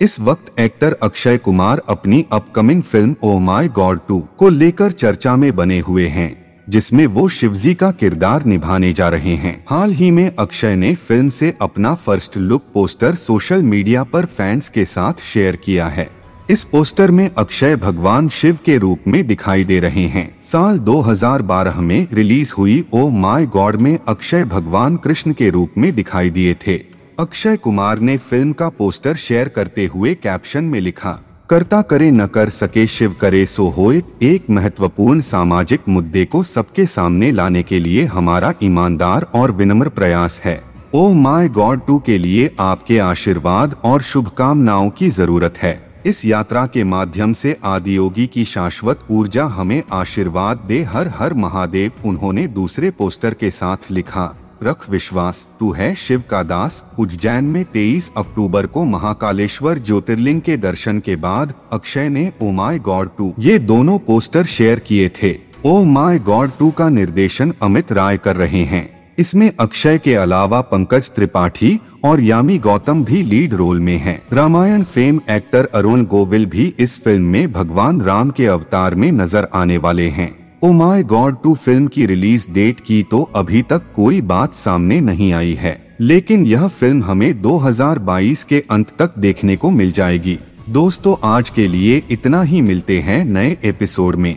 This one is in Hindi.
इस वक्त एक्टर अक्षय कुमार अपनी upcoming film oh my god two को लेकर चर्चा में बने हुए हैं, जिसमें वो शिवजी का किरदार निभाने जा रहे हैं। हाल ही में अक्षय ने फ़िल्म से अपना first look poster social media पर फैंस के साथ शेयर किया है। इस पोस्टर में अक्षय भगवान शिव के रूप में दिखाई दे रहे हैं। साल 2012 में रिलीज़ हुई ओ माय गॉड में अक्षय भगवान कृष्ण के रूप में दिखाई दिए थे। अक्षय कुमार ने फ़िल्म का पोस्टर शेयर करते हुए कैप्शन में लिखा, करता करे न कर सके शिव करे सो होए, एक महत्वपूर्ण सामाजिक मुद्दे को सबके सामने लाने के लिए हमारा ईमानदार और विनम्र प्रयास है। ओ माय गॉड टू के लिए आपके आशीर्वाद और शुभकामनाओं की ज़रूरत है। इस यात्रा के माध्यम से आदियोगी की शाश्वत ऊर्जा हमें आशीर्वाद दे, हर हर महादेव, उन्होंने दूसरे पोस्टर के साथ लिखा रख विश्वास, तू है शिव का दास। उज्जैन में 23 अक्टूबर को महाकालेश्वर ज्योतिर्लिंग के दर्शन के बाद अक्षय ने ओ माई गॉड टू। ये दोनों पोस्टर शेयर किए थे। ओ माई गॉड टू का निर्देशन अमित राय कर रहे हैं। इसमें अक्षय के अलावा पंकज त्रिपाठी और यामी गौतम भी लीड रोल में हैं। रामायण फेम एक्टर अरुण गोविल भी इस फ़िल्म में भगवान राम के अवतार में नज़र आने वाले हैं। Oh my God two film की रिलीज़ डेट की तो अभी तक कोई बात सामने नहीं आई है। लेकिन यह फ़िल्म हमें 2022 के अंत तक देखने को मिल जाएगी। दोस्तों, आज के लिए इतना ही मिलते हैं नए एपिसोड में।